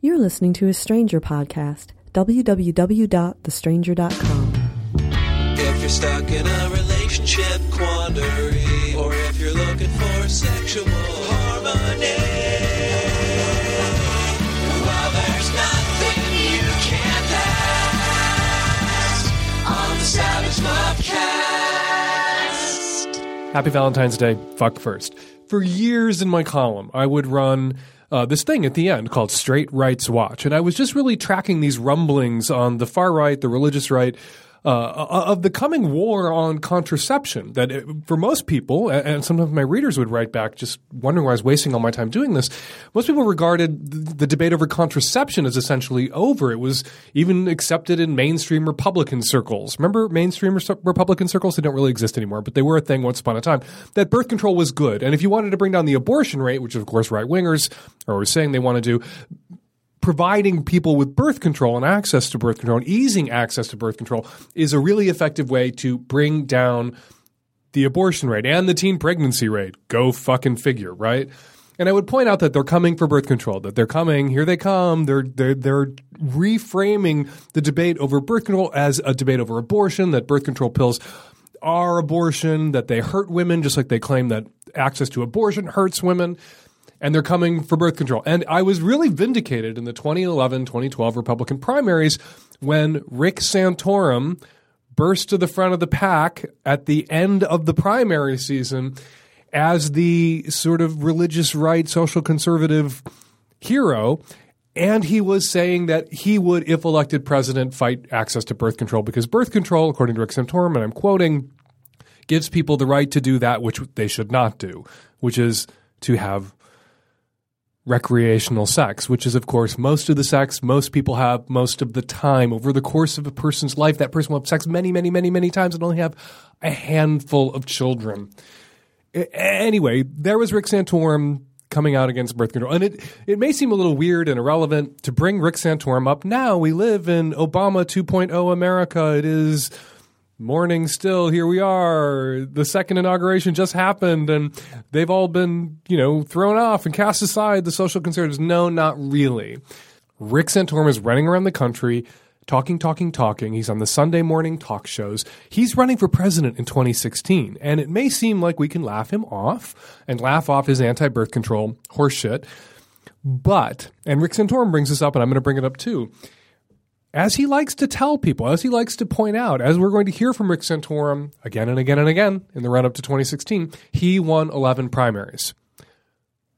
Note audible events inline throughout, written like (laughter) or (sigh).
You're listening to a Stranger podcast. www.thestranger.com. If you're stuck in a relationship quandary, or if you're looking for sexual harmony, well, there's nothing you can't ask on the Savage Lovecast. Happy Valentine's Day. Fuck first. For years in my column, I would run uh, this thing at the end called Straight Rights Watch. And I was just really tracking these rumblings on the far right, the religious right, uh, of the coming war on contraception. That it, for most people, and sometimes my readers would write back just wondering why I was wasting all my time doing this. Most people regarded the debate over contraception as essentially over. It was even accepted in mainstream Republican circles. Remember mainstream Republican circles? They don't really exist anymore, but they were a thing once upon a time. That birth control was good. And if you wanted to bring down the abortion rate, which of course right wingers are saying they want to do, providing people with birth control and access to birth control and easing access to birth control is a really effective way to bring down the abortion rate and the teen pregnancy rate. Go fucking figure, right? And I would point out that they're coming for birth control, that they're coming, here they come. They're, they're, they're reframing the debate over birth control as a debate over abortion, that birth control pills are abortion, that they hurt women, just like they claim that access to abortion hurts women and they're coming for birth control. And I was really vindicated in the 2011 2012 Republican primaries when Rick Santorum burst to the front of the pack at the end of the primary season as the sort of religious right, social conservative hero. And he was saying that he would, if elected president, fight access to birth control because birth control, according to Rick Santorum, and I'm quoting, gives people the right to do that which they should not do, which is to have recreational sex, which is, of course, most of the sex most people have most of the time. Over the course of a person's life, that person will have sex many, many, many, many times and only have a handful of children. Anyway, there was Rick Santorum coming out against birth control. And it, it may seem a little weird and irrelevant to bring Rick Santorum up now. We live in Obama 2.0 America. It is – morning still here we are. The second inauguration just happened and they've all been you know thrown off and cast aside the social conservatives. No not really. Rick santorum is running around the country talking talking talking. He's on the sunday morning talk shows. He's running for president in 2016 and it may seem like we can laugh him off and laugh off his anti-birth control horseshit but and rick santorum brings this up and i'm going to bring it up too as he likes to tell people, as he likes to point out, as we're going to hear from Rick Santorum again and again and again in the run up to 2016, he won 11 primaries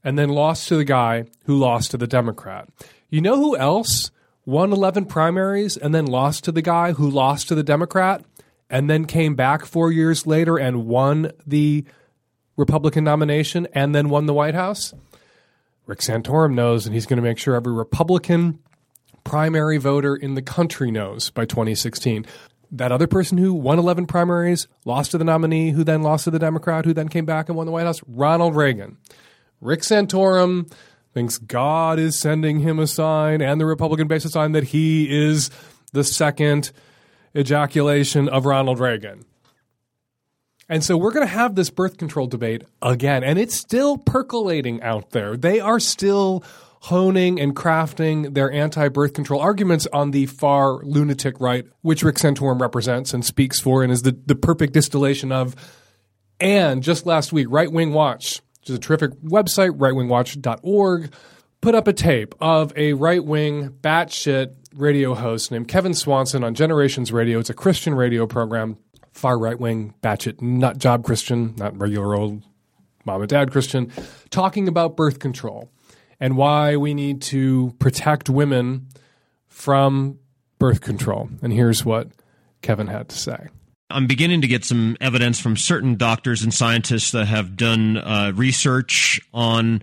and then lost to the guy who lost to the Democrat. You know who else won 11 primaries and then lost to the guy who lost to the Democrat and then came back four years later and won the Republican nomination and then won the White House? Rick Santorum knows, and he's going to make sure every Republican primary voter in the country knows by 2016. That other person who won 11 primaries, lost to the nominee, who then lost to the Democrat, who then came back and won the White House, Ronald Reagan. Rick Santorum thinks God is sending him a sign and the Republican base a sign that he is the second ejaculation of Ronald Reagan. And so we're going to have this birth control debate again, and it's still percolating out there. They are still honing and crafting their anti birth control arguments on the far lunatic right, which Rick Santorum represents and speaks for and is the, the perfect distillation of. And just last week, Right Wing Watch, which is a terrific website, rightwingwatch.org, put up a tape of a right wing batshit radio host named Kevin Swanson on Generations Radio. It's a Christian radio program, far right wing, batshit, nut job Christian, not regular old mom and dad Christian, talking about birth control and why we need to protect women from birth control. And here's what Kevin had to say. I'm beginning to get some evidence from certain doctors and scientists that have done uh, research on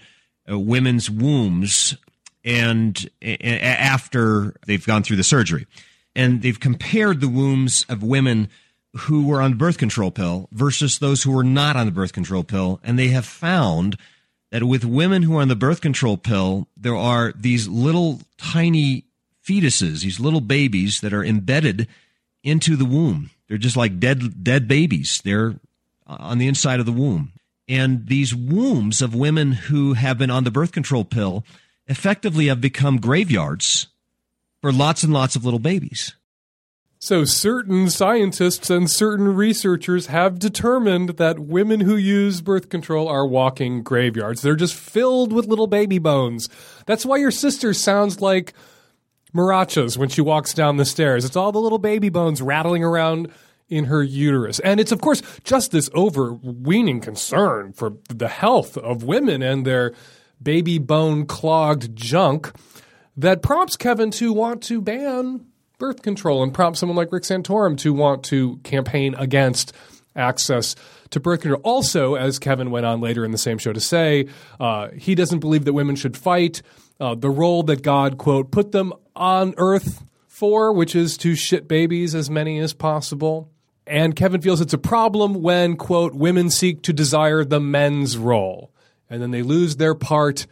uh, women's wombs and after they've gone through the surgery. And they've compared the wombs of women who were on the birth control pill versus those who were not on the birth control pill. And they have found that with women who are on the birth control pill, there are these little tiny fetuses, these little babies that are embedded into the womb. They're just like dead dead babies. They're uh, on the inside of the womb. And these wombs of women who have been on the birth control pill effectively have become graveyards for lots and lots of little babies. So, certain scientists and certain researchers have determined that women who use birth control are walking graveyards. They're just filled with little baby bones. That's why your sister sounds like maracas when she walks down the stairs. It's all the little baby bones rattling around in her uterus. And it's, of course, just this overweening concern for the health of women and their baby bone clogged junk that prompts Kevin to want to ban birth control and prompt someone like Rick Santorum to want to campaign against access to birth control. Also, as Kevin went on later in the same show to say, uh, he doesn't believe that women should fight uh, the role that God, quote, put them on earth for, which is to shit babies as many as possible. And Kevin feels it's a problem when, quote, women seek to desire the men's role. And then they lose their part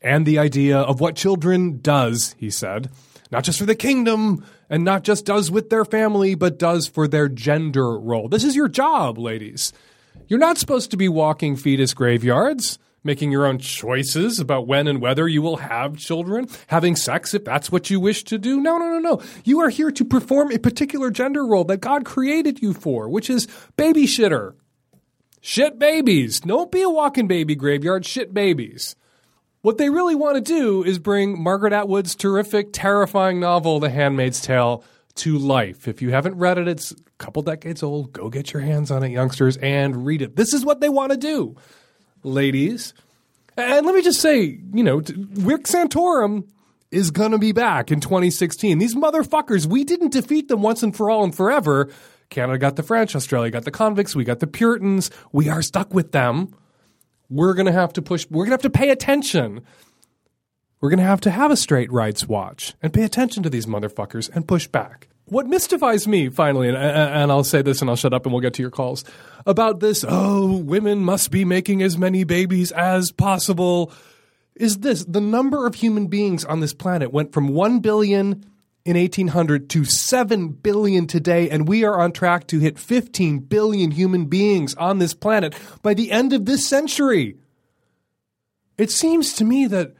and the idea of what children does, he said not just for the kingdom and not just does with their family, but does for their gender role. This is your job, ladies. You're not supposed to be walking fetus graveyards, making your own choices about when and whether you will have children, having sex if that's what you wish to do. No, no, no, no. You are here to perform a particular gender role that God created you for, which is baby shitter. Shit babies. Don't be a walking baby graveyard. Shit babies. What they really want to do is bring Margaret Atwood's terrific, terrifying novel, The Handmaid's Tale, to life. If you haven't read it, it's a couple decades old. Go get your hands on it, youngsters, and read it. This is what they want to do, ladies. And let me just say, you know, Rick Santorum is going to be back in 2016. These motherfuckers, we didn't defeat them once and for all and forever. Canada got the French, Australia got the convicts, we got the Puritans. We are stuck with them we're going to have to push, we're going to have to pay attention. We're going to have to have a straight rights watch and pay attention to these motherfuckers and push back. What mystifies me, finally, and, and I'll say this and I'll shut up and we'll get to your calls, about this, oh, women must be making as many babies as possible, is this. The number of human beings on this planet went from 1 billion in 1800 to 7 billion today, and we are on track to hit 15 billion human beings on this planet by the end of this century. It seems to me that,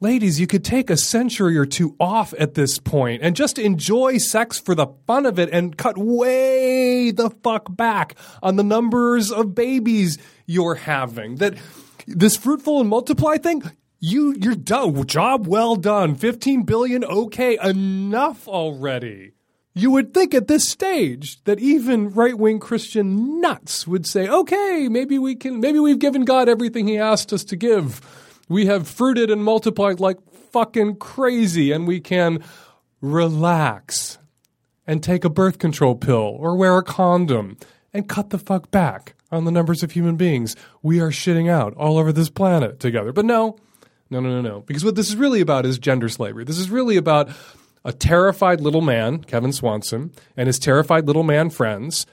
ladies, you could take a century or two off at this point and just enjoy sex for the fun of it and cut way the fuck back on the numbers of babies you're having. That this fruitful and multiply thing, you you're done. Job well done. 15 billion okay, enough already. You would think at this stage that even right-wing Christian nuts would say, "Okay, maybe we can maybe we've given God everything he asked us to give. We have fruited and multiplied like fucking crazy and we can relax and take a birth control pill or wear a condom and cut the fuck back on the numbers of human beings we are shitting out all over this planet together." But no, no, no, no, no. Because what this is really about is gender slavery. This is really about a terrified little man, Kevin Swanson, and his terrified little man friends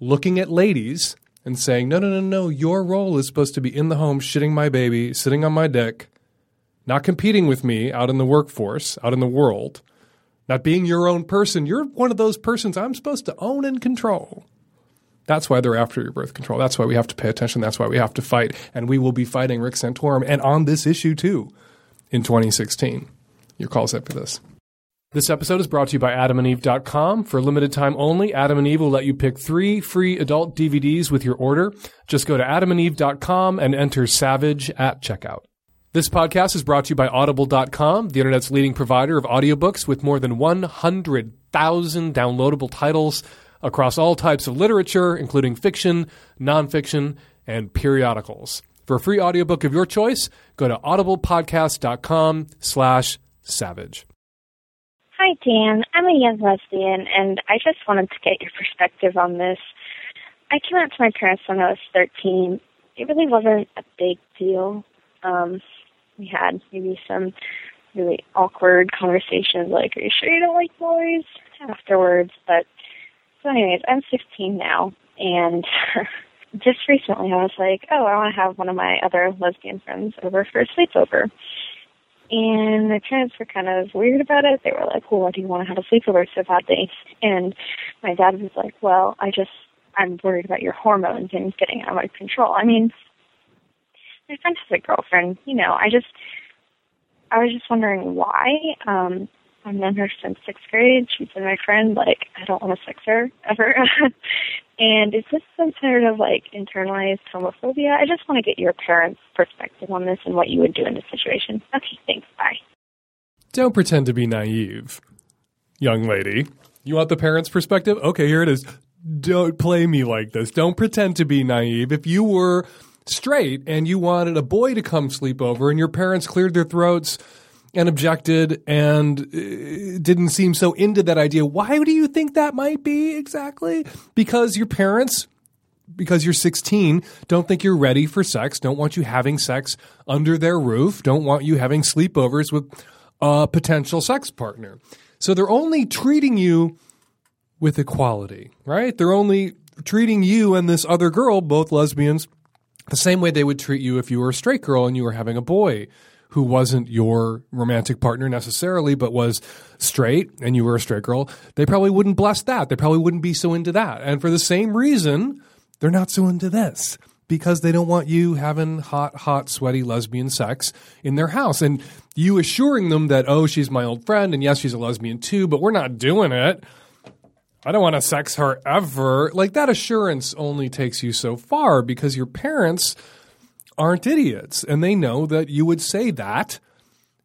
looking at ladies and saying, no, no, no, no, your role is supposed to be in the home, shitting my baby, sitting on my dick, not competing with me out in the workforce, out in the world, not being your own person. You're one of those persons I'm supposed to own and control. That's why they're after your birth control. That's why we have to pay attention. That's why we have to fight. And we will be fighting Rick Santorum and on this issue too in 2016. Your call set for this. This episode is brought to you by adamandeve.com. For a limited time only, Adam and Eve will let you pick three free adult DVDs with your order. Just go to adamandeve.com and enter Savage at checkout. This podcast is brought to you by audible.com, the internet's leading provider of audiobooks with more than 100,000 downloadable titles across all types of literature, including fiction, nonfiction, and periodicals. For a free audiobook of your choice, go to audiblepodcast.com slash savage. Hi, Dan. I'm a young lesbian, and I just wanted to get your perspective on this. I came out to my parents when I was 13. It really wasn't a big deal. Um, we had maybe some really awkward conversations like, are you sure you don't like boys? afterwards, but so, anyways, I'm 16 now, and (laughs) just recently I was like, oh, I want to have one of my other lesbian friends over for a sleepover. And my parents were kind of weird about it. They were like, well, why do you want to have a sleepover so badly? And my dad was like, well, I just, I'm worried about your hormones and getting out of control. I mean, my friend has a girlfriend, you know, I just, I was just wondering why. Um, I've known her since sixth grade. She's been my friend. Like, I don't want to sex her ever. (laughs) and is this some sort of like internalized homophobia? I just want to get your parents' perspective on this and what you would do in this situation. Okay, thanks. Bye. Don't pretend to be naive, young lady. You want the parents' perspective? Okay, here it is. Don't play me like this. Don't pretend to be naive. If you were straight and you wanted a boy to come sleep over and your parents cleared their throats and objected and uh, didn't seem so into that idea. Why do you think that might be exactly? Because your parents, because you're 16, don't think you're ready for sex, don't want you having sex under their roof, don't want you having sleepovers with a potential sex partner. So they're only treating you with equality, right? They're only treating you and this other girl, both lesbians, the same way they would treat you if you were a straight girl and you were having a boy who wasn't your romantic partner necessarily, but was straight and you were a straight girl, they probably wouldn't bless that. They probably wouldn't be so into that. And for the same reason, they're not so into this because they don't want you having hot, hot, sweaty lesbian sex in their house. And you assuring them that, oh, she's my old friend, and yes, she's a lesbian too, but we're not doing it. I don't want to sex her ever. Like that assurance only takes you so far because your parents aren't idiots and they know that you would say that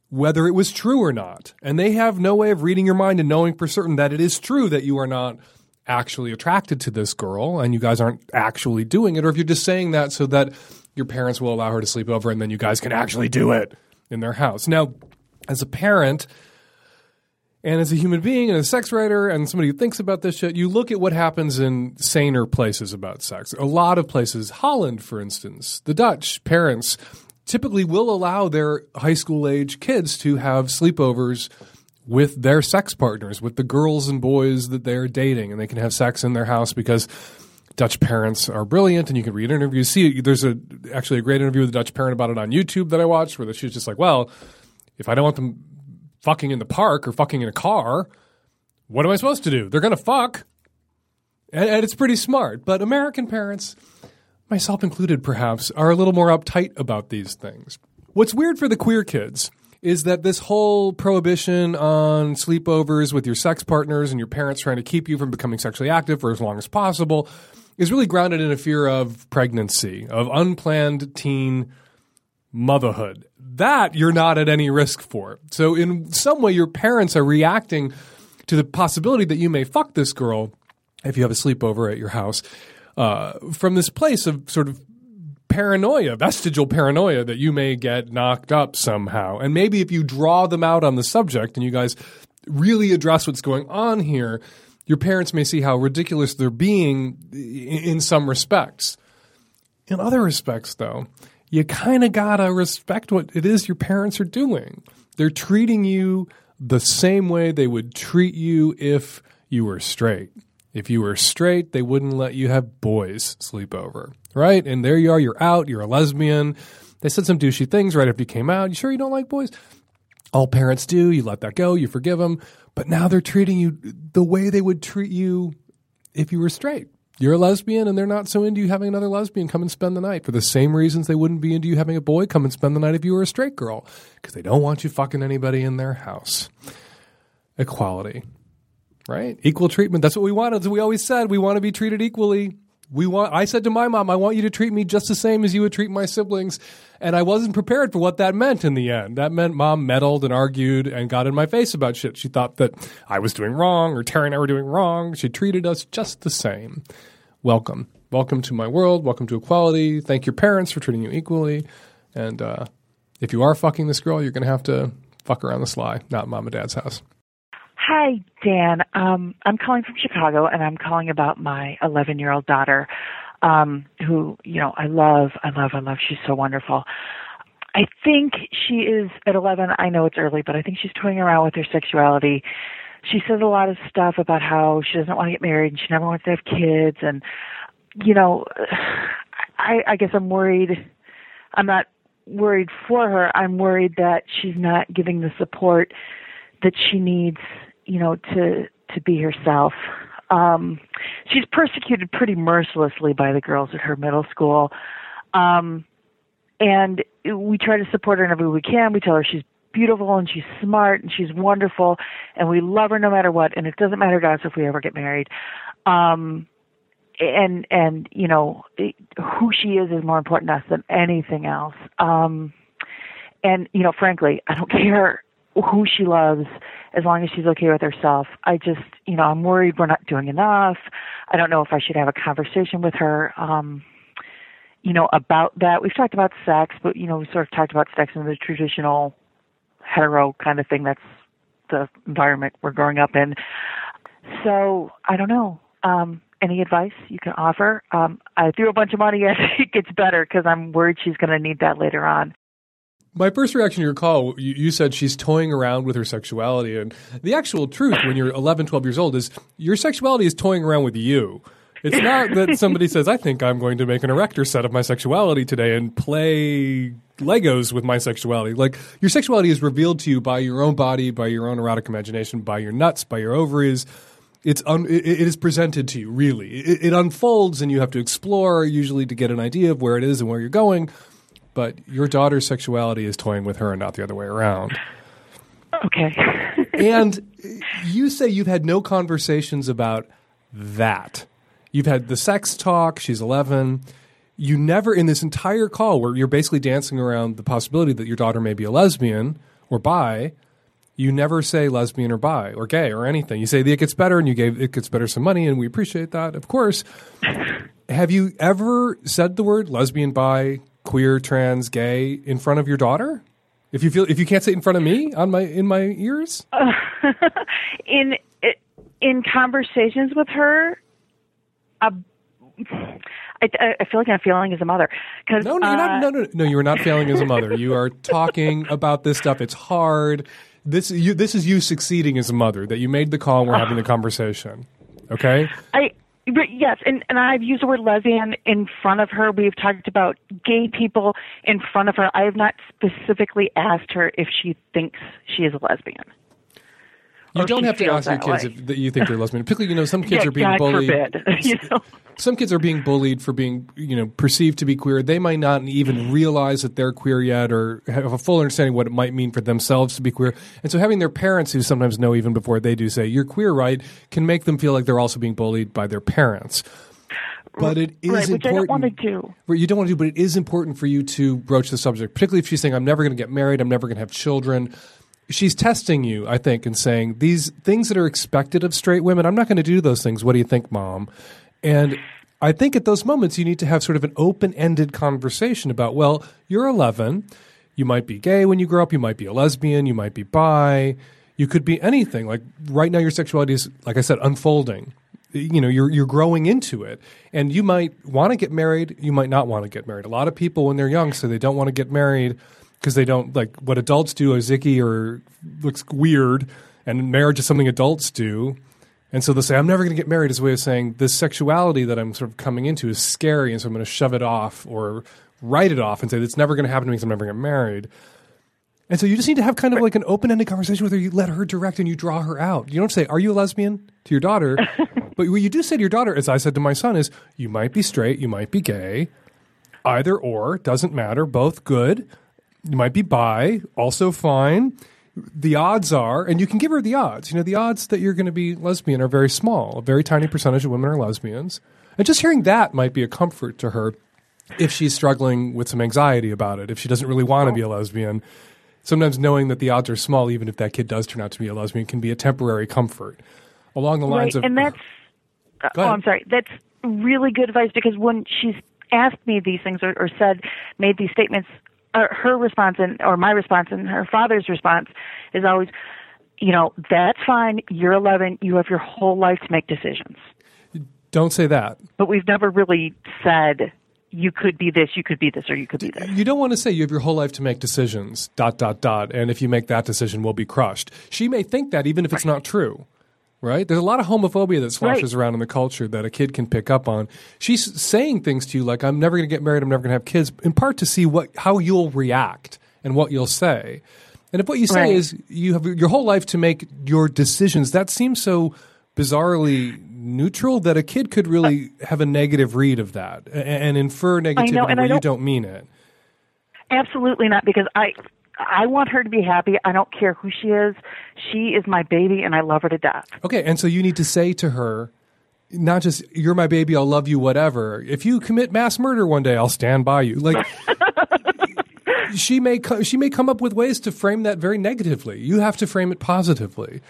whether it was true or not. And they have no way of reading your mind and knowing for certain that it is true that you are not actually attracted to this girl and you guys aren't actually doing it, or if you're just saying that so that your parents will allow her to sleep over and then you guys can actually do it in their house. Now, as a parent, and as a human being and a sex writer and somebody who thinks about this shit, you look at what happens in saner places about sex. A lot of places, Holland, for instance, the Dutch parents typically will allow their high school age kids to have sleepovers with their sex partners, with the girls and boys that they're dating, and they can have sex in their house because Dutch parents are brilliant, and you can read interviews. See, there's a actually a great interview with a Dutch parent about it on YouTube that I watched, where she was just like, "Well, if I don't want them fucking in the park or fucking in a car, what am I supposed to do? They're going to fuck. And, and, it's pretty smart. But American parents, myself included perhaps, are a little more uptight about these things. What's weird for the queer kids is that this whole prohibition on sleepovers with your sex partners and your parents trying to keep you from becoming sexually active for as long as possible is really grounded in a fear of pregnancy, of unplanned teen motherhood that you're not at any risk for. So in some way, your parents are reacting to the possibility that you may fuck this girl if you have a sleepover at your house uh, from this place of sort of paranoia, vestigial paranoia that you may get knocked up somehow. And maybe if you draw them out on the subject and you guys really address what's going on here, your parents may see how ridiculous they're being in some respects. In other respects, though, you kind of got to respect what it is your parents are doing. They're treating you the same way they would treat you if you were straight. If you were straight, they wouldn't let you have boys sleep over, right? And there you are, you're out, you're a lesbian. They said some douchey things right after you came out. You sure you don't like boys? All parents do. You let that go, you forgive them. But now they're treating you the way they would treat you if you were straight you're a lesbian and they're not so into you having another lesbian come and spend the night for the same reasons they wouldn't be into you having a boy come and spend the night if you were a straight girl because they don't want you fucking anybody in their house. Equality, right? Equal treatment. That's what we wanted. We always said we want to be treated equally. We want. I said to my mom, I want you to treat me just the same as you would treat my siblings, and I wasn't prepared for what that meant in the end. That meant mom meddled and argued and got in my face about shit. She thought that I was doing wrong or Terry and I were doing wrong. She treated us just the same. Welcome, welcome to my world. Welcome to equality. Thank your parents for treating you equally. And uh, if you are fucking this girl, you're going to have to fuck around the sly, not mom and dad's house. Hi, Dan. Um, I'm calling from Chicago, and I'm calling about my 11 year old daughter, um, who, you know, I love, I love, I love. She's so wonderful. I think she is at 11. I know it's early, but I think she's toying around with her sexuality. She says a lot of stuff about how she doesn't want to get married and she never wants to have kids. And, you know, I, I guess I'm worried. I'm not worried for her. I'm worried that she's not giving the support that she needs you know, to to be herself. Um, she's persecuted pretty mercilessly by the girls at her middle school, um, and we try to support her in every way we can. We tell her she's beautiful and she's smart and she's wonderful and we love her no matter what and it doesn't matter to us if we ever get married. Um, and and you know it, who she is is more important to us than anything else. Um, and you know, frankly, I don't (laughs) care who she loves as long as she's okay with herself. I just, you know, I'm worried we're not doing enough. I don't know if I should have a conversation with her. Um, you know, about that. We've talked about sex, but you know, we sort of talked about sex in the traditional hetero kind of thing. That's the environment we're growing up in. So I don't know. Um, any advice you can offer? Um, I threw a bunch of money at it (laughs) gets better because I'm worried she's going to need that later on. My first reaction to your call, you, you, said she's toying around with her sexuality. And the actual truth when you're 11, 12 years old is your sexuality is toying around with you. It's not (laughs) that somebody says, I think I'm going to make an erector set of my sexuality today and play Legos with my sexuality. Like, your sexuality is revealed to you by your own body, by your own erotic imagination, by your nuts, by your ovaries. It's un- it, it is presented to you, really. It, it unfolds, and you have to explore, usually, to get an idea of where it is and where you're going but your daughter's sexuality is toying with her and not the other way around. Okay. (laughs) and you say you've had no conversations about that. You've had the sex talk, she's 11. You never, in this entire call where you're basically dancing around the possibility that your daughter may be a lesbian or bi, you never say lesbian or bi or gay or anything. You say it gets better and you gave it gets better some money and we appreciate that, of course. (laughs) Have you ever said the word lesbian, bi, queer, trans, gay in front of your daughter? If you feel if you can't say it in front of me on my in my ears, uh, (laughs) in in conversations with her, uh, I, I feel like I'm failing as a mother. Cause, no, no, you're not, no, no, no, you are not failing as a mother. You are (laughs) talking about this stuff. It's hard. This you, this is you succeeding as a mother that you made the call and we're having the conversation. Okay. I Yes, and, and I've used the word lesbian in front of her. We've talked about gay people in front of her. I have not specifically asked her if she thinks she is a lesbian. You don't have to ask your kids way. if that you think they're lesbian. Particularly, you know, some kids yeah, are being God bullied. Forbid, (laughs) you know? Some kids are being bullied for being, you know, perceived to be queer. They might not even realize that they're queer yet, or have a full understanding what it might mean for themselves to be queer. And so, having their parents, who sometimes know even before they do, say "you're queer, right," can make them feel like they're also being bullied by their parents. But it is right, important. I don't want to do. You don't want to do, but it is important for you to broach the subject, particularly if she's saying, "I'm never going to get married. I'm never going to have children." She's testing you, I think, and saying these things that are expected of straight women. I'm not going to do those things. What do you think, mom? And I think at those moments you need to have sort of an open-ended conversation about, well, you're 11, you might be gay when you grow up, you might be a lesbian, you might be bi, you could be anything. Like right now, your sexuality is, like I said, unfolding. You know, you're you're growing into it, and you might want to get married. You might not want to get married. A lot of people, when they're young, say they don't want to get married because they don't like what adults do icky or looks weird, and marriage is something adults do. And so they'll say, I'm never going to get married as a way of saying this sexuality that I'm sort of coming into is scary, and so I'm going to shove it off or write it off and say it's never going to happen to me because I'm never going to get married. And so you just need to have kind of like an open-ended conversation with her. You let her direct and you draw her out. You don't say, "Are you a lesbian?" to your daughter, (laughs) but what you do say to your daughter, as I said to my son, is, "You might be straight, you might be gay, either or doesn't matter, both good." You might be bi, also fine. The odds are, and you can give her the odds. You know, the odds that you're going to be lesbian are very small. A very tiny percentage of women are lesbians. And just hearing that might be a comfort to her if she's struggling with some anxiety about it, if she doesn't really want to be a lesbian. Sometimes knowing that the odds are small, even if that kid does turn out to be a lesbian, can be a temporary comfort. Along the lines right, of. And that's. Uh, oh, I'm sorry. That's really good advice because when she's asked me these things or, or said, made these statements, Uh, her response and or my response and her father's response is always, you know, that's fine. You're 11. You have your whole life to make decisions. Don't say that. But we've never really said you could be this, you could be this, or you could be this. You don't want to say you have your whole life to make decisions. Dot dot dot. And if you make that decision, we'll be crushed. She may think that even if it's not true right? There's a lot of homophobia that swashes right. around in the culture that a kid can pick up on. She's saying things to you like, "I'm never going to get married. I'm never going to have kids," in part to see what how you'll react and what you'll say. And if what you say right. is you have your whole life to make your decisions, that seems so bizarrely neutral that a kid could really have a negative read of that and, infer negativity know, where don't, you don't mean it. Absolutely not, because I I want her to be happy. I don't care who she is. She is my baby, and I love her to death. Okay, and so you need to say to her, not just "You're my baby, I'll love you, whatever." If you commit mass murder one day, I'll stand by you. Like (laughs) she may co- she may come up with ways to frame that very negatively. You have to frame it positively.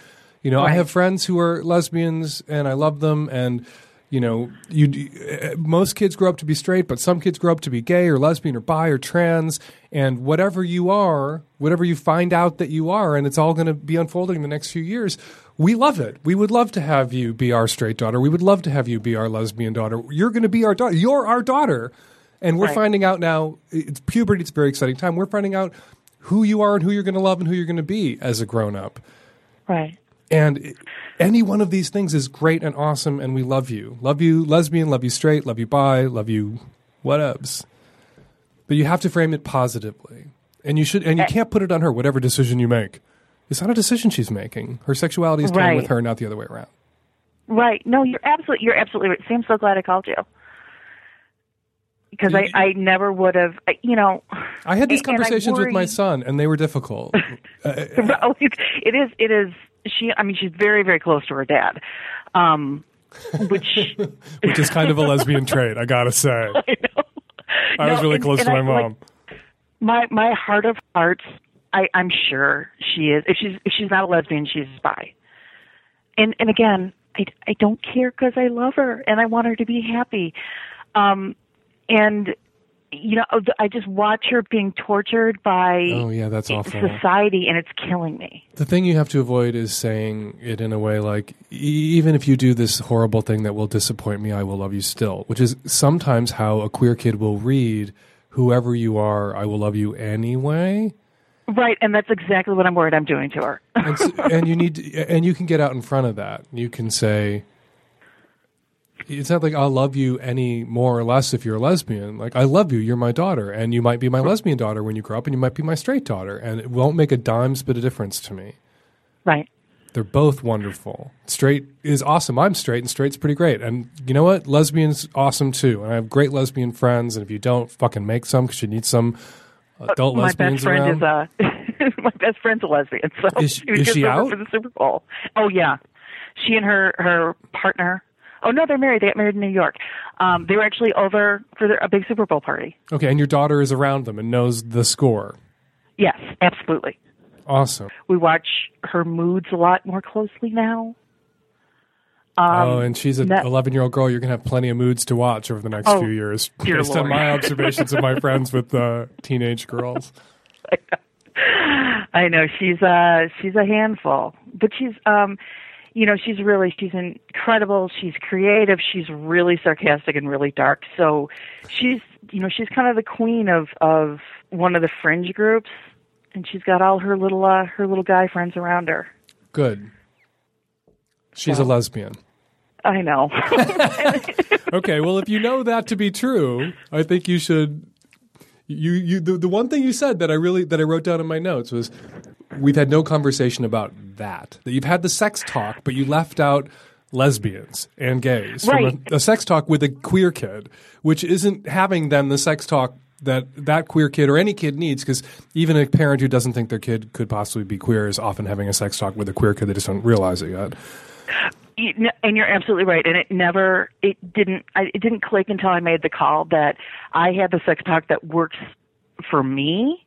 You know, I have friends who are lesbians, and I love them, and you know, you uh, most kids grow up to be straight, but some kids grow up to be gay or lesbian or bi or trans, and whatever you are, whatever you find out that you are, and it's all going to be unfolding in the next few years. We love it. We would love to have you be our straight daughter. We would love to have you be our lesbian daughter. You're going to be our daughter. You're our daughter. And we're Right. finding out now, it's puberty, it's a very exciting time. We're finding out who you are and who you're going to love and who you're going to be as a grown up. Right. And it- any one of these things is great and awesome, and we love you. Love you, lesbian, love you, straight, love you, bi, love you, whatevs. But you have to frame it positively. And you should, and you can't put it on her, whatever decision you make. It's not a decision she's making. Her sexuality is playing Right. with her, not the other way around. Right. No, you're absolutely you're absolutely right. See, I'm so glad I called you. Because I, I never would have, you know. I had these and- and I conversations with my son, and they were difficult. (laughs) Uh, uh, oh, it is. It is. She. I mean, she's very, very close to her dad, um, which (laughs) which is kind of a lesbian trait, I gotta say. (laughs) I, was No, really and- close and to my I, like, mom. my my heart of hearts. I, I'm sure she is. If she's if she's not a lesbian, she's a spy. And and again, I I don't care because I love her and I want her to be happy. Um, and you know, oh, I just watch her being tortured by oh yeah, that's awful. society, and it's killing me. The thing you have to avoid is saying it in a way like, "E- even if you do this horrible thing that will disappoint me, I will love you still, which is sometimes how a queer kid will read, whoever you are, I will love you anyway. Right, and that's exactly what I'm worried I'm doing to her. And, and you need, to, and you can get out in front of that. You can say, it's not like I'll love you any more or less if you're a lesbian. Like I love you, you're my daughter, and you might be my lesbian daughter when you grow up, and you might be my straight daughter, and it won't make a dime's bit of difference to me. right. They're both wonderful. Straight is awesome. I'm straight, and straight's pretty great. And you know what? Lesbian's awesome too. And I have great lesbian friends. And if you don't, fucking make some because you need some adult lesbians. my lesbians best friend around. is uh, (laughs) a my best friend's a lesbian. So Is (laughs) she- was is just she over out? for the Super Bowl? Oh yeah, she and her her partner. Oh no, they're married. They got married in New York. Um, they were actually over for their, a big Super Bowl party. okay, and your daughter is around them and knows the score. Yes, absolutely. Awesome. We watch her moods a lot more closely now. oh, and she's an 11 year old girl. You're going to have plenty of moods to watch over the next Oh, few years (laughs) based on my (laughs) observations of my friends with uh, teenage girls. (laughs) I know she's uh she's a handful, but she's um you know she's really she's incredible. She's creative. She's really sarcastic and really dark. So she's you know she's kind of the queen of of one of the fringe groups, and she's got all her little uh, her little guy friends around her. Good. She's a lesbian. I know. (laughs) Okay, well, if you know that to be true, I think you should. You, you, the, the one thing you said that I really that I wrote down in my notes was, we've had no conversation about that. That you've had the sex talk, but you left out lesbians and gays from a, a sex talk with a queer kid, which isn't having then the sex talk that that queer kid or any kid needs. Because even a parent who doesn't think their kid could possibly be queer is often having a sex talk with a queer kid. They just don't realize it yet. And you're absolutely right. And it never, it didn't, it didn't click until I made the call that I had the sex talk that works for me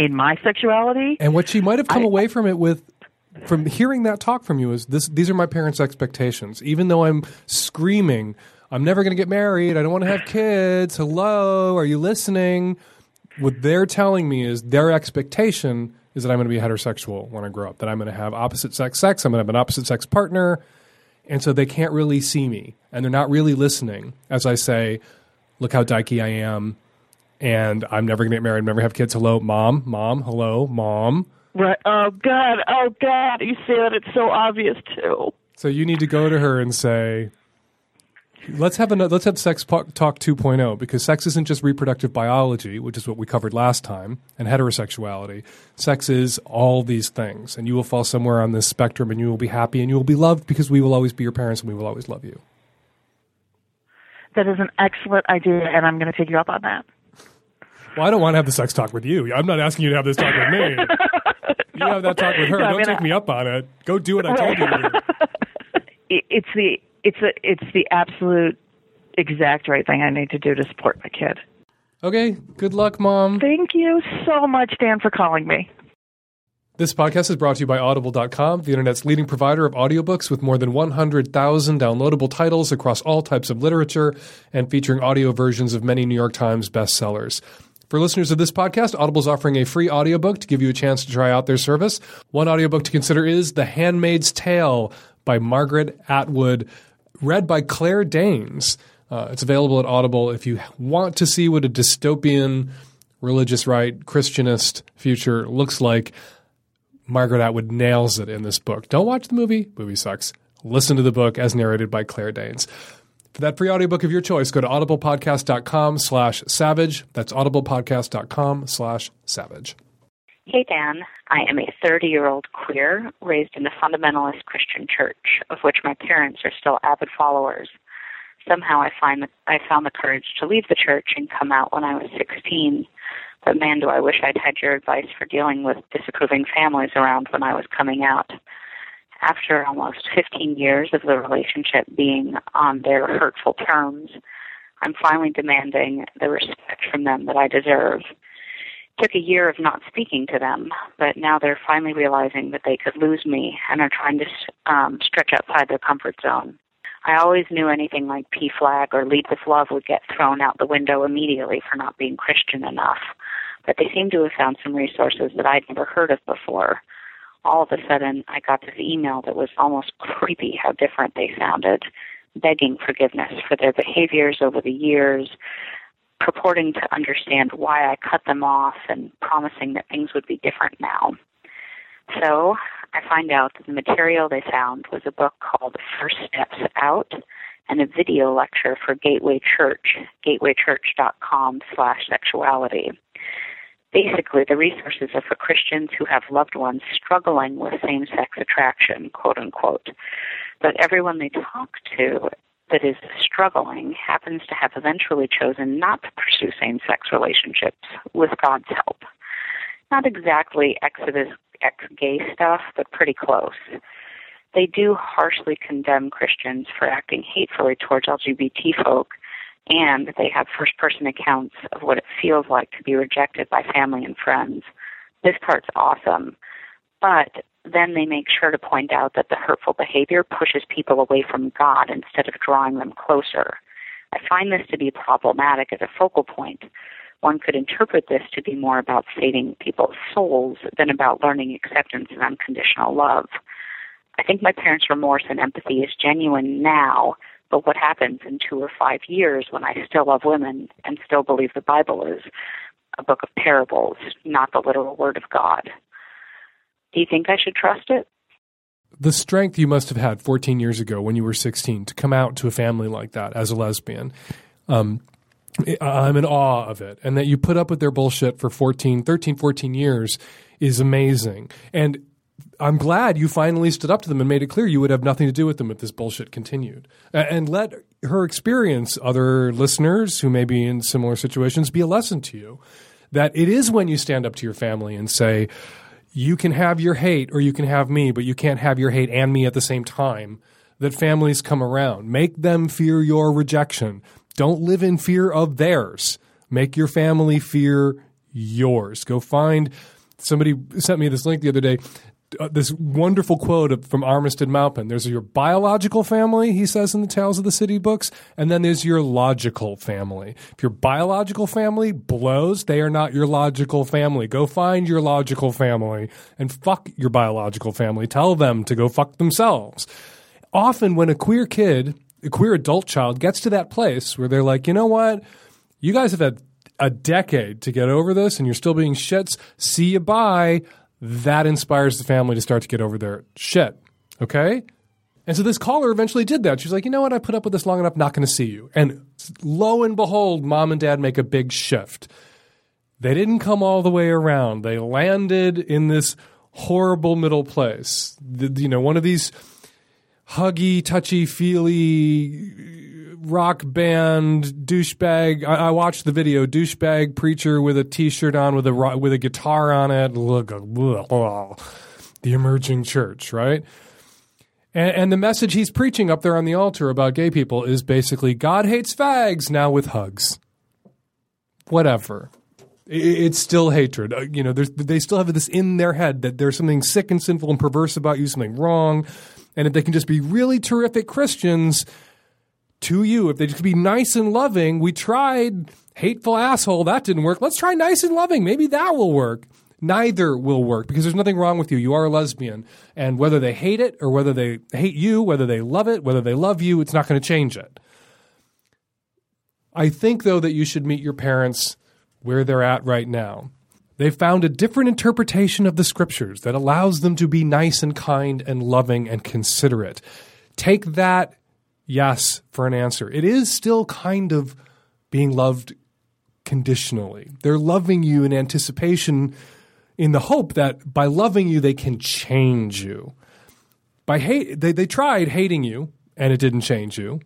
in my sexuality. And what she might have come I- away from it with, from hearing that talk from you, is this: these are my parents' expectations. Even though I'm screaming, I'm never going to get married. I don't want to have kids. Hello, are you listening? What they're telling me is their expectation is that I'm going to be heterosexual when I grow up. That I'm going to have opposite sex sex. I'm going to have an opposite sex partner, and so they can't really see me, and they're not really listening as I say, "Look how dykey I am." And I'm never going to get married, never have kids. Hello, mom, mom, hello, mom. Right. Oh God. Oh God. You say that it's so obvious too. So you need to go to her and say, "Let's have another, let's have sex talk 2.0 because sex isn't just reproductive biology, which is what we covered last time, and heterosexuality. Sex is all these things, and you will fall somewhere on this spectrum, and you will be happy, and you will be loved because we will always be your parents, and we will always love you." That is an excellent idea, and I'm going to take you up on that. Well, I don't want to have the sex talk with you. I'm not asking you to have this talk with me. (laughs) You have that talk with her. No, don't mean, take I- me up on it. Go do what I told you to do. (laughs) It's the it's a, it's the absolute exact right thing I need to do to support my kid. Okay. Good luck, mom. Thank you so much, Dan, for calling me. This podcast is brought to you by Audible.com, the internet's leading provider of audiobooks with more than 100,000 downloadable titles across all types of literature and featuring audio versions of many New York Times bestsellers. For listeners of this podcast, Audible is offering a free audiobook to give you a chance to try out their service. One audiobook to consider is The Handmaid's Tale by Margaret Atwood, read by Claire Danes. Uh, it's available at Audible if you want to see what a dystopian, religious right, Christianist future looks like. Margaret Atwood nails it in this book. Don't watch the movie, movie sucks. Listen to the book as narrated by Claire Danes. For that free audiobook of your choice, go to audiblepodcast.com slash savage. That's audiblepodcast.com slash savage. Hey, Dan. I am a 30 year old queer raised in a fundamentalist Christian church, of which my parents are still avid followers. Somehow I, find that I found the courage to leave the church and come out when I was 16. But man, do I wish I'd had your advice for dealing with disapproving families around when I was coming out. After almost 15 years of the relationship being on their hurtful terms, I'm finally demanding the respect from them that I deserve took a year of not speaking to them, but now they're finally realizing that they could lose me and are trying to um, stretch outside their comfort zone. I always knew anything like PFLAG or lead with love would get thrown out the window immediately for not being Christian enough, but they seem to have found some resources that I'd never heard of before. All of a sudden, I got this email that was almost creepy how different they sounded, begging forgiveness for their behaviors over the years, purporting to understand why I cut them off and promising that things would be different now. So I find out that the material they found was a book called First Steps Out and a video lecture for Gateway Church, gatewaychurch.com slash sexuality. Basically, the resources are for Christians who have loved ones struggling with same-sex attraction, quote unquote. But everyone they talk to that is struggling happens to have eventually chosen not to pursue same sex relationships with God's help. Not exactly exodus ex gay stuff, but pretty close. They do harshly condemn Christians for acting hatefully towards LGBT folk, and they have first person accounts of what it feels like to be rejected by family and friends. This part's awesome. But then they make sure to point out that the hurtful behavior pushes people away from God instead of drawing them closer. I find this to be problematic as a focal point. One could interpret this to be more about saving people's souls than about learning acceptance and unconditional love. I think my parents' remorse and empathy is genuine now, but what happens in two or five years when I still love women and still believe the Bible is a book of parables, not the literal word of God? Do you think I should trust it? The strength you must have had 14 years ago when you were 16 to come out to a family like that as a lesbian. Um, I'm in awe of it. And that you put up with their bullshit for 14, 13, 14 years is amazing. And I'm glad you finally stood up to them and made it clear you would have nothing to do with them if this bullshit continued. And let her experience, other listeners who may be in similar situations, be a lesson to you. That it is when you stand up to your family and say, you can have your hate or you can have me, but you can't have your hate and me at the same time. That families come around. Make them fear your rejection. Don't live in fear of theirs. Make your family fear yours. Go find somebody sent me this link the other day. Uh, this wonderful quote from Armistead Maupin. There's your biological family, he says in the Tales of the City books, and then there's your logical family. If your biological family blows, they are not your logical family. Go find your logical family and fuck your biological family. Tell them to go fuck themselves. Often, when a queer kid, a queer adult child, gets to that place where they're like, you know what? You guys have had a decade to get over this and you're still being shits. See you bye that inspires the family to start to get over their shit. Okay? And so this caller eventually did that. She's like, you know what? I put up with this long enough, not going to see you. And lo and behold, mom and dad make a big shift. They didn't come all the way around. They landed in this horrible middle place. The, you know, one of these huggy, touchy feely rock band douchebag. I, I watched the video douchebag preacher with a T-shirt on with a with a guitar on it. Look, the emerging church, right? And, and the message he's preaching up there on the altar about gay people is basically God hates fags now with hugs. Whatever. It's still hatred. Uh, You know, they still have this in their head that there's something sick and sinful and perverse about you, something wrong. And if they can just be really terrific Christians to you, if they just be nice and loving, we tried hateful asshole, that didn't work. Let's try nice and loving. Maybe that will work. Neither will work because there's nothing wrong with you. You are a lesbian. And whether they hate it or whether they hate you, whether they love it, whether they love you, it's not going to change it. I think, though, that you should meet your parents where they're at right now. They've found a different interpretation of the scriptures that allows them to be nice and kind and loving and considerate. Take that yes for an answer. It is still kind of being loved conditionally. They're loving you in anticipation, in the hope that by loving you, they can change you. By hate, they, they tried hating you and it didn't change you,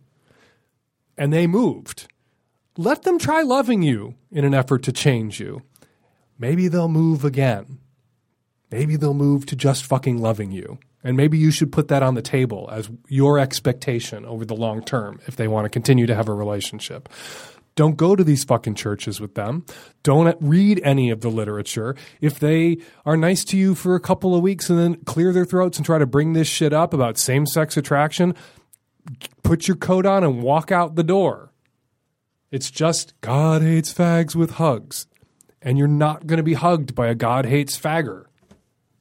and they moved. Let them try loving you in an effort to change you. Maybe they'll move again. Maybe they'll move to just fucking loving you. And maybe you should put that on the table as your expectation over the long term if they want to continue to have a relationship. Don't go to these fucking churches with them. Don't read any of the literature. If they are nice to you for a couple of weeks and then clear their throats and try to bring this shit up about same sex attraction, put your coat on and walk out the door. It's just God hates fags with hugs. And you're not going to be hugged by a God hates fagger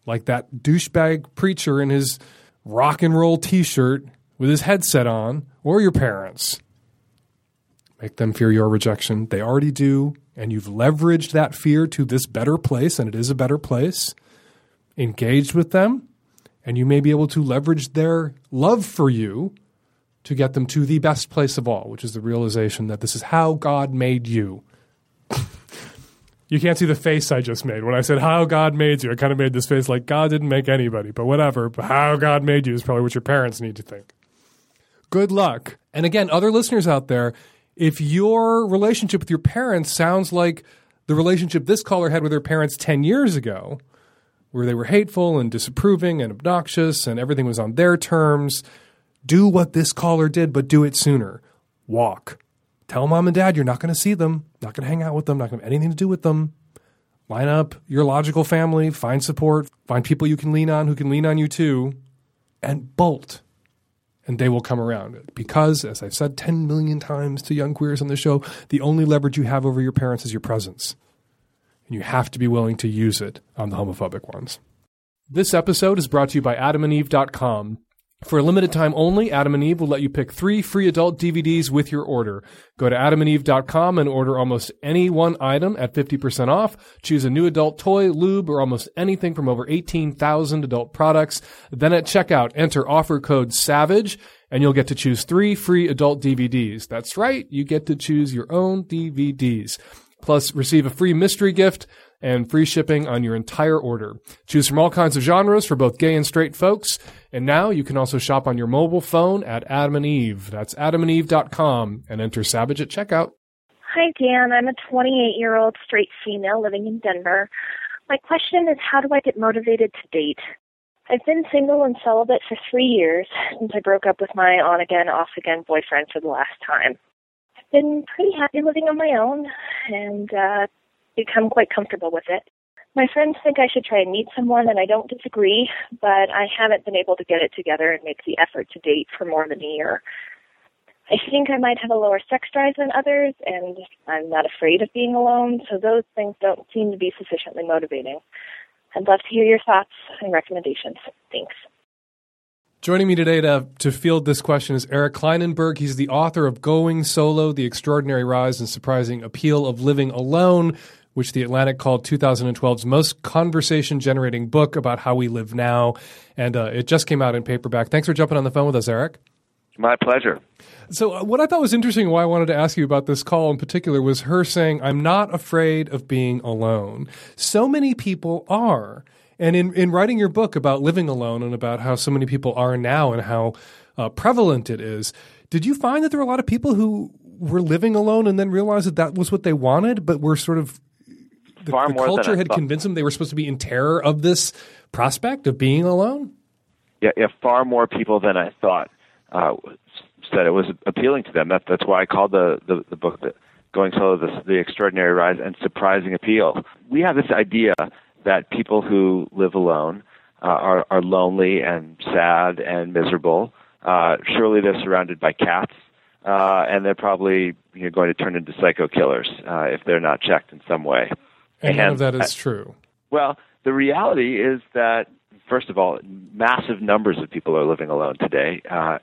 like that douchebag preacher in his rock and roll t shirt with his headset on, or your parents. Make them fear your rejection. They already do. And you've leveraged that fear to this better place, and it is a better place. Engaged with them, and you may be able to leverage their love for you to get them to the best place of all, which is the realization that this is how God made you. You can't see the face I just made. When I said how God made you, I kind of made this face like God didn't make anybody, but whatever. But how God made you is probably what your parents need to think. Good luck. And again, other listeners out there, if your relationship with your parents sounds like the relationship this caller had with her parents 10 years ago, where they were hateful and disapproving and obnoxious and everything was on their terms, do what this caller did, but do it sooner. Walk. Tell mom and dad you're not going to see them, not going to hang out with them, not going to have anything to do with them. Line up your logical family, find support, find people you can lean on who can lean on you too, and bolt. And they will come around. Because, as I've said 10 million times to young queers on the show, the only leverage you have over your parents is your presence. And you have to be willing to use it on the homophobic ones. This episode is brought to you by adamandeve.com. For a limited time only, Adam and Eve will let you pick three free adult DVDs with your order. Go to adamandeve.com and order almost any one item at 50% off. Choose a new adult toy, lube, or almost anything from over 18,000 adult products. Then at checkout, enter offer code SAVAGE and you'll get to choose three free adult DVDs. That's right, you get to choose your own DVDs. Plus, receive a free mystery gift and free shipping on your entire order. Choose from all kinds of genres for both gay and straight folks. And now you can also shop on your mobile phone at Adam and Eve. That's adamandeve.com and enter Savage at checkout. Hi, Dan. I'm a 28 year old straight female living in Denver. My question is how do I get motivated to date? I've been single and celibate for three years since I broke up with my on again, off again boyfriend for the last time. I've been pretty happy living on my own and uh, become quite comfortable with it. My friends think I should try and meet someone, and I don't disagree, but I haven't been able to get it together and make the effort to date for more than a year. I think I might have a lower sex drive than others, and I'm not afraid of being alone, so those things don't seem to be sufficiently motivating. I'd love to hear your thoughts and recommendations. Thanks. Joining me today to, to field this question is Eric Klinenberg. He's the author of Going Solo The Extraordinary Rise and Surprising Appeal of Living Alone, which The Atlantic called 2012's most conversation generating book about how we live now. And uh, it just came out in paperback. Thanks for jumping on the phone with us, Eric. My pleasure. So, uh, what I thought was interesting, why I wanted to ask you about this call in particular, was her saying, I'm not afraid of being alone. So many people are. And in, in writing your book about living alone and about how so many people are now and how uh, prevalent it is, Did you find that there were a lot of people who were living alone and then realized that that was what they wanted, but were sort of the, Far the more culture had convinced them they were supposed to be in terror of this prospect of being alone? yeah, yeah, far more people than I thought uh, said it was appealing to them. That, that's why I called the, the, the book the, Going Solo the, the Extraordinary Rise and Surprising Appeal. We have this idea that people who live alone uh, are, are lonely and sad and miserable. Uh, surely they're surrounded by cats, uh, and they're probably you know, going to turn into psycho killers uh, if they're not checked in some way. And none of that is true. well, the reality is that, first of all, massive numbers of people are living alone today. Uh,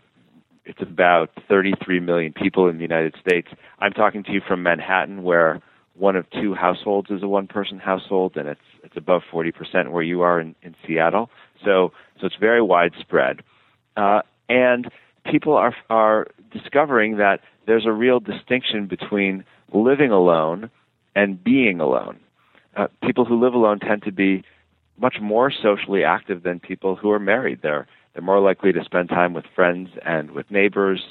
it's about 33 million people in the United States. I'm talking to you from Manhattan, where one of two households is a one-person household, and it's it's above 40% where you are in, in Seattle. So so it's very widespread, uh, and people are are discovering that there's a real distinction between living alone and being alone uh, people who live alone tend to be much more socially active than people who are married. They're they're more likely to spend time with friends and with neighbors,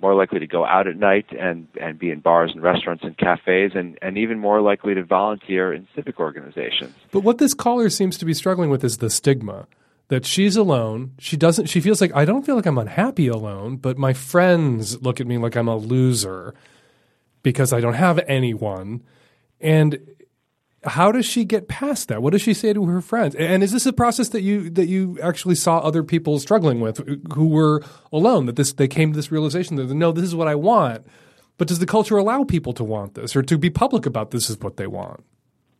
more likely to go out at night and and be in bars and restaurants and cafes, and and even more likely to volunteer in civic organizations. But what this caller seems to be struggling with is the stigma that she's alone. She doesn't. She feels like I don't feel like I'm unhappy alone, but my friends look at me like I'm a loser because I don't have anyone. And how does she get past that? What does she say to her friends? And is this a process that you that you actually saw other people struggling with who were alone? That this they came to this realization that no, this is what I want. But does the culture allow people to want this or to be public about this is what they want?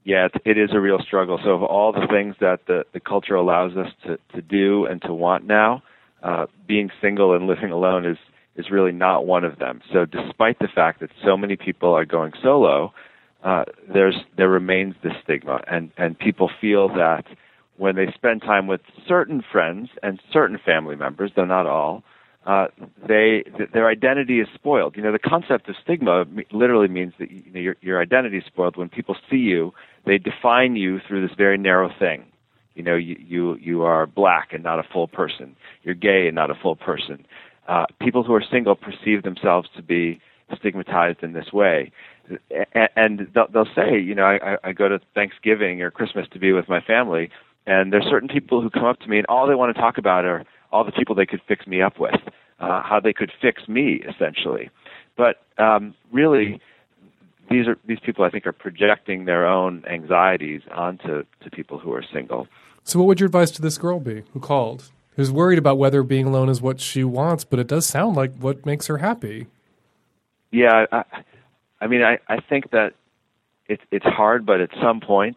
Yeah, it, is a real struggle. So, of all the things that the, the culture allows us to, to do and to want now, uh, being single and living alone is, is really not one of them. So, despite the fact that so many people are going solo, uh, there's there remains this stigma, and, and people feel that when they spend time with certain friends and certain family members, though not all, uh, they th- their identity is spoiled. You know, the concept of stigma literally means that you know, your your identity is spoiled when people see you. They define you through this very narrow thing. You know, you you you are black and not a full person. You're gay and not a full person. Uh, people who are single perceive themselves to be stigmatized in this way, and they'll, say, you know, I, I- I go to Thanksgiving or Christmas to be with my family, and there's certain people who come up to me and all they want to talk about are all the people they could fix me up with, uh, how they could fix me essentially. But um, really, these are these people I think are projecting their own anxieties onto to people who are single. So, what would your advice to this girl be who called, who's worried about whether being alone is what she wants, but it does sound like what makes her happy? Yeah, I, I mean, I, I think that it's it's hard, but at some point,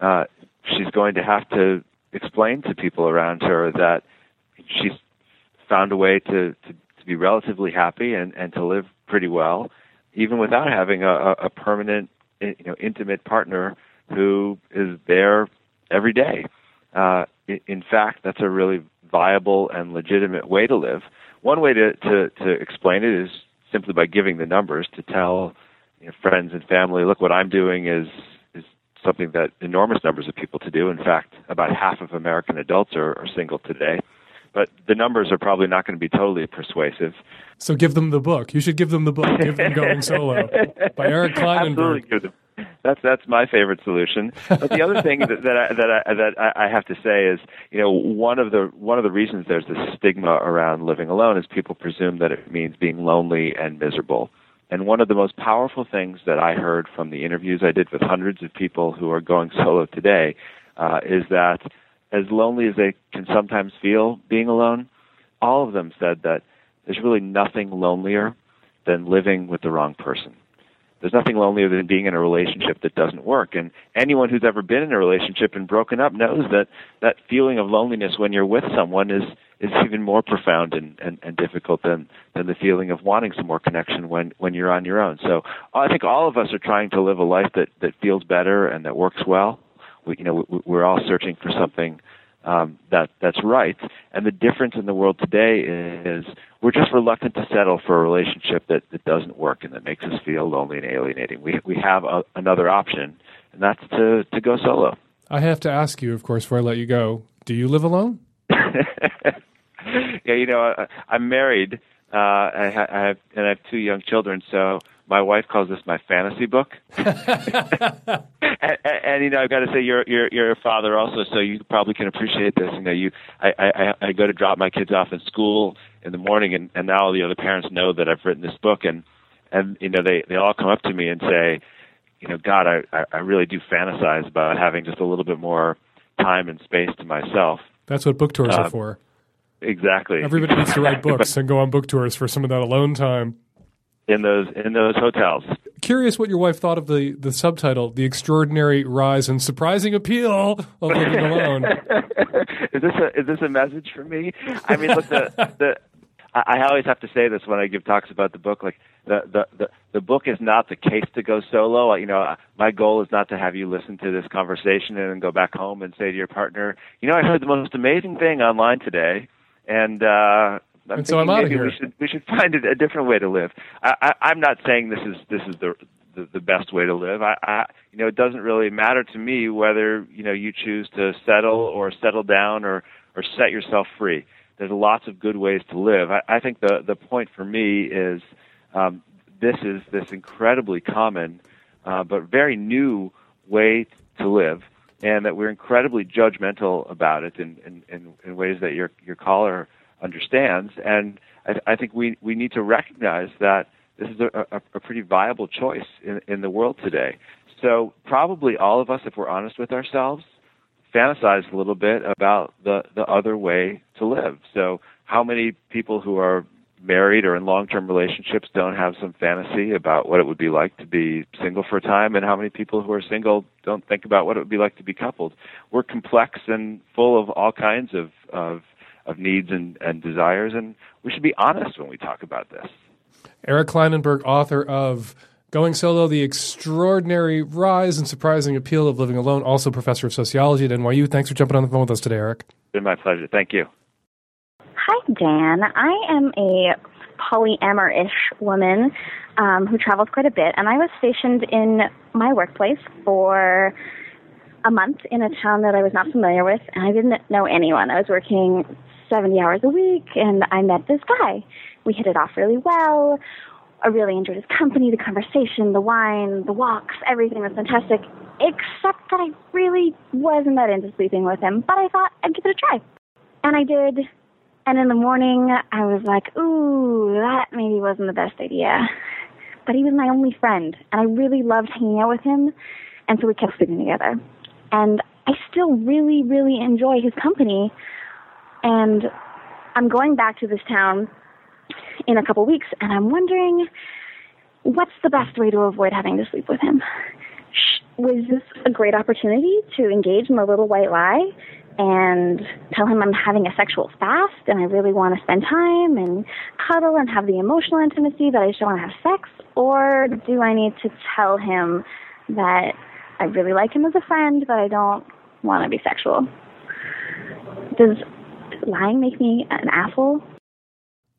uh, she's going to have to explain to people around her that she's found a way to, to, to be relatively happy and, and to live pretty well, even without having a, a permanent, you know, intimate partner who is there every day. Uh, in fact, that's a really viable and legitimate way to live. One way to, to, to explain it is simply by giving the numbers to tell you know, friends and family, look, what I'm doing is is something that enormous numbers of people to do. In fact, about half of American adults are, are single today. But the numbers are probably not going to be totally persuasive. So, give them the book. You should give them the book. Give them Going (laughs) Solo by Eric Absolutely Klinenberg. give them. That's that's my favorite solution. But the other thing that, that I that I that I have to say is, you know, one of the one of the reasons there's this stigma around living alone is people presume that it means being lonely and miserable. And one of the most powerful things that I heard from the interviews I did with hundreds of people who are going solo today uh, is that as lonely as they can sometimes feel being alone, all of them said that there's really nothing lonelier than living with the wrong person. There's nothing lonelier than being in a relationship that doesn't work. And anyone who's ever been in a relationship and broken up knows that that feeling of loneliness when you're with someone is is even more profound and, and, and difficult than, than the feeling of wanting some more connection when, when you're on your own. So I think all of us are trying to live a life that, that feels better and that works well. We, you know, we, we're all searching for something um, that that's right. And the difference in the world today is we're just reluctant to settle for a relationship that, that doesn't work and that makes us feel lonely and alienating. We we have a, another option, and that's to to go solo. I have to ask you, of course, before I let you go. Do you live alone? (laughs) (laughs) yeah, you know, I, I'm married, Uh, I, ha- I have and I have two young children, so my wife calls this my fantasy book. (laughs) (laughs) and, and, you know, I've got to say, you're you're you're a father also, so you probably can appreciate this. You know, you I I, I go to drop my kids off in school in the morning, and and now all the other parents know that I've written this book, and and you know they they all come up to me and say, you know, God, I I really do fantasize about having just a little bit more time and space to myself. That's what book tours Uh, are for. Exactly. Everybody needs to write (laughs) books and go on book tours for some of that alone time. In those in those hotels. Curious what your wife thought of the, the subtitle, The Extraordinary Rise and Surprising Appeal of Living (laughs) Alone. is this a is this a message for me? I mean, look, the the I I always have to say this when I give talks about the book. Like the the the, the book is not the case to go solo. You know, my goal is not to have you listen to this conversation and then go back home and say to your partner, you know, I heard the most amazing thing online today, and. uh I'm And so I'm outta maybe here. we should we should (laughs) find a, a different way to live. I, I, I'm not saying this is this is the the, the best way to live. I, I you know it doesn't really matter to me whether you know you choose to settle or settle down or or set yourself free. There's lots of good ways to live. I, I think the the point for me is um, this is this incredibly common uh, but very new way to live, and that we're incredibly judgmental about it in in, in, in ways that your your caller understands. And I, I think we we need to recognize that this is a, a, a pretty viable choice in, in the world today. So probably all of us, if we're honest with ourselves, fantasize a little bit about the the other way to live. So how many people who are married or in long-term relationships don't have some fantasy about what it would be like to be single for a time and how many people who are single don't think about what it would be like to be coupled we're complex and full of all kinds of of, of needs and, and desires and we should be honest when we talk about this Eric Klinenberg, author of Going Solo, The Extraordinary Rise and Surprising Appeal of Living Alone, also professor of sociology at NYU. Thanks for jumping on the phone with us today, Eric. it's been my pleasure thank you Hi, Dan. I am a polyamorous woman um, who travels quite a bit, and I was stationed in my workplace for a month in a town that I was not familiar with, and I didn't know anyone. I was working 70 hours a week, and I met this guy. We hit it off really well. I really enjoyed his company, the conversation, the wine, the walks, everything was fantastic, except that I really wasn't that into sleeping with him, but I thought I'd give it a try. And I did. And in the morning, I was like, ooh, that maybe wasn't the best idea. But he was my only friend, and I really loved hanging out with him, and so we kept sleeping together. And I still really, really enjoy his company. And I'm going back to this town in a couple weeks, and I'm wondering what's the best way to avoid having to sleep with him? Was this a great opportunity to engage in a little white lie and tell him I'm having a sexual fast and I really want to spend time and cuddle and have the emotional intimacy, but I just don't want to have sex? Or do I need to tell him that I really like him as a friend, but I don't want to be sexual? Does lying make me an asshole?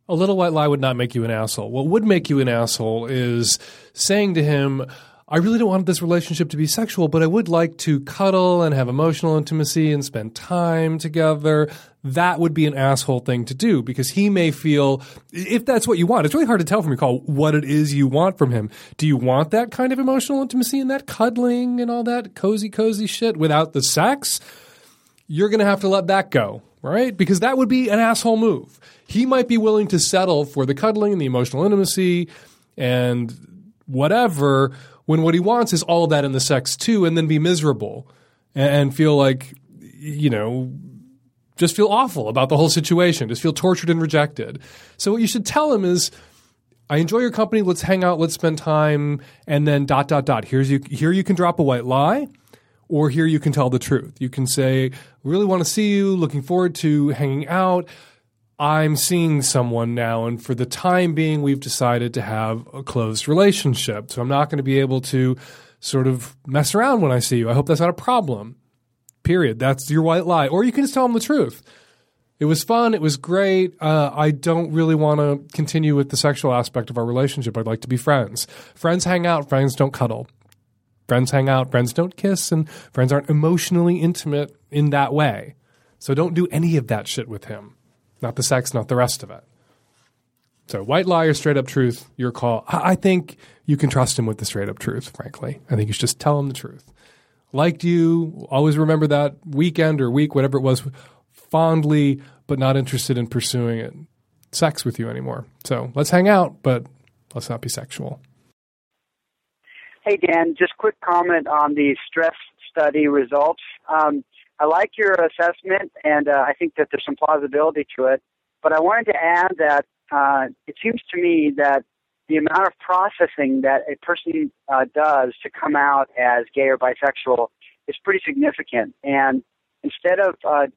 A little white lie would not make you an asshole. What would make you an asshole is saying to him, I really don't want this relationship to be sexual, but I would like to cuddle and have emotional intimacy and spend time together. That would be an asshole thing to do because he may feel, if that's what you want, it's really hard to tell from your call what it is you want from him. Do you want that kind of emotional intimacy and that cuddling and all that cozy, cozy shit without the sex? you're going to have to let that go, right? Because that would be an asshole move. He might be willing to settle for the cuddling and the emotional intimacy and whatever when what he wants is all that in the sex too and then be miserable and feel like, you know, just feel awful about the whole situation, just feel tortured and rejected. So what you should tell him is, I enjoy your company. Let's hang out. Let's spend time. And then dot dot dot. Here's you. Here you can drop a white lie, or here you can tell the truth. You can say, "Really want to see you. Looking forward to hanging out. I'm seeing someone now, and for the time being, we've decided to have a closed relationship. So I'm not going to be able to sort of mess around when I see you. I hope that's not a problem. Period. That's your white lie. Or you can just tell them the truth. It was fun. It was great. Uh, I don't really want to continue with the sexual aspect of our relationship. I'd like to be friends. Friends hang out. Friends don't cuddle. Friends hang out. Friends don't kiss. And friends aren't emotionally intimate in that way. So don't do any of that shit with him. Not the sex, not the rest of it. So, white lie or straight up truth, your call. I think you can trust him with the straight up truth, frankly. I think you should just tell him the truth. Liked you, always remember that weekend or week, whatever it was, fondly, but not interested in pursuing it. Sex with you anymore. So, let's hang out, but let's not be sexual. Hey, Dan, just quick comment on the stress study results. Um, I like your assessment, and uh, I think that there's some plausibility to it. But I wanted to add that uh, it seems to me that the amount of processing that a person uh, does to come out as gay or bisexual is pretty significant. And instead of uh,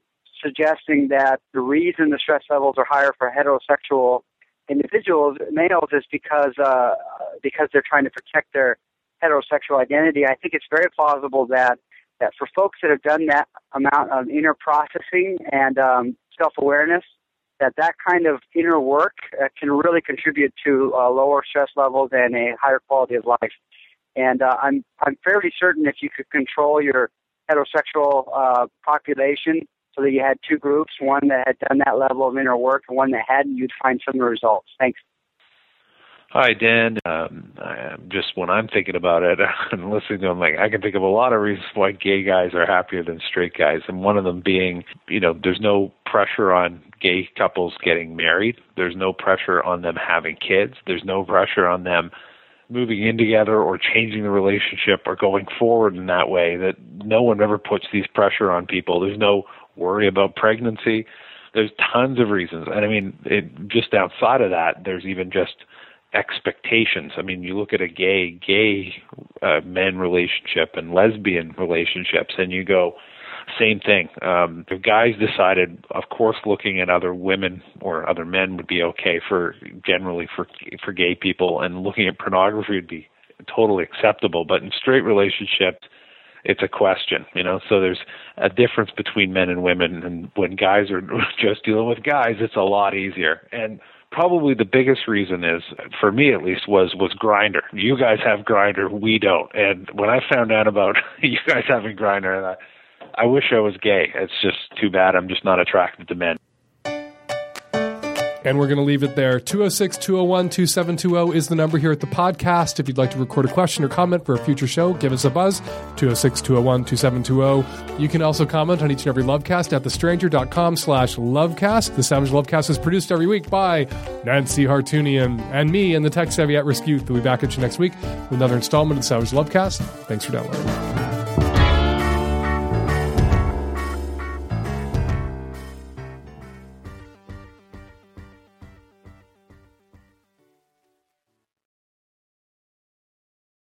suggesting that the reason the stress levels are higher for heterosexual individuals, males, is because uh, because they're trying to protect their heterosexual identity, I think it's very plausible that that for folks that have done that amount of inner processing and um, self awareness, that that kind of inner work uh, can really contribute to uh, lower stress levels and a higher quality of life. And uh, I'm I'm fairly certain if you could control your heterosexual uh, population so that you had two groups, one that had done that level of inner work and one that hadn't, you'd find similar results. Thanks. Hi, Dan. Um, I, just when I'm thinking about it (laughs) and listening to them, like I can think of a lot of reasons why gay guys are happier than straight guys, and one of them being, you know, there's no pressure on gay couples getting married. There's no pressure on them having kids. There's no pressure on them moving in together or changing the relationship or going forward in that way. That no one ever puts these pressure on people. There's no worry about pregnancy. There's tons of reasons, and I mean, it, just outside of that, there's even just expectations. I mean, you look at a gay gay uh, men relationship and lesbian relationships, and you go, same thing. Um, if guys decided, of course, looking at other women or other men would be okay for generally for for gay people, and looking at pornography would be totally acceptable. But in straight relationships, it's a question, you know. So there's a difference between men and women, and when guys are (laughs) just dealing with guys, it's a lot easier. And probably the biggest reason is for me at least was was Grindr you guys have Grindr we don't. And when i found out about (laughs) you guys having Grindr I, I wish i was gay. It's just too bad. I'm just not attracted to men And we're going to leave it there. 206 201 2720 is the number here at the podcast. If you'd like to record a question or comment for a future show, give us a buzz. 206 201 2720. You can also comment on each and every Lovecast at thestranger.com slash Lovecast. The Savage Lovecast is produced every week by Nancy Hartunian and me and the tech savvy at risk youth. We'll be back at you next week with another installment of the Savage Lovecast. Thanks for downloading.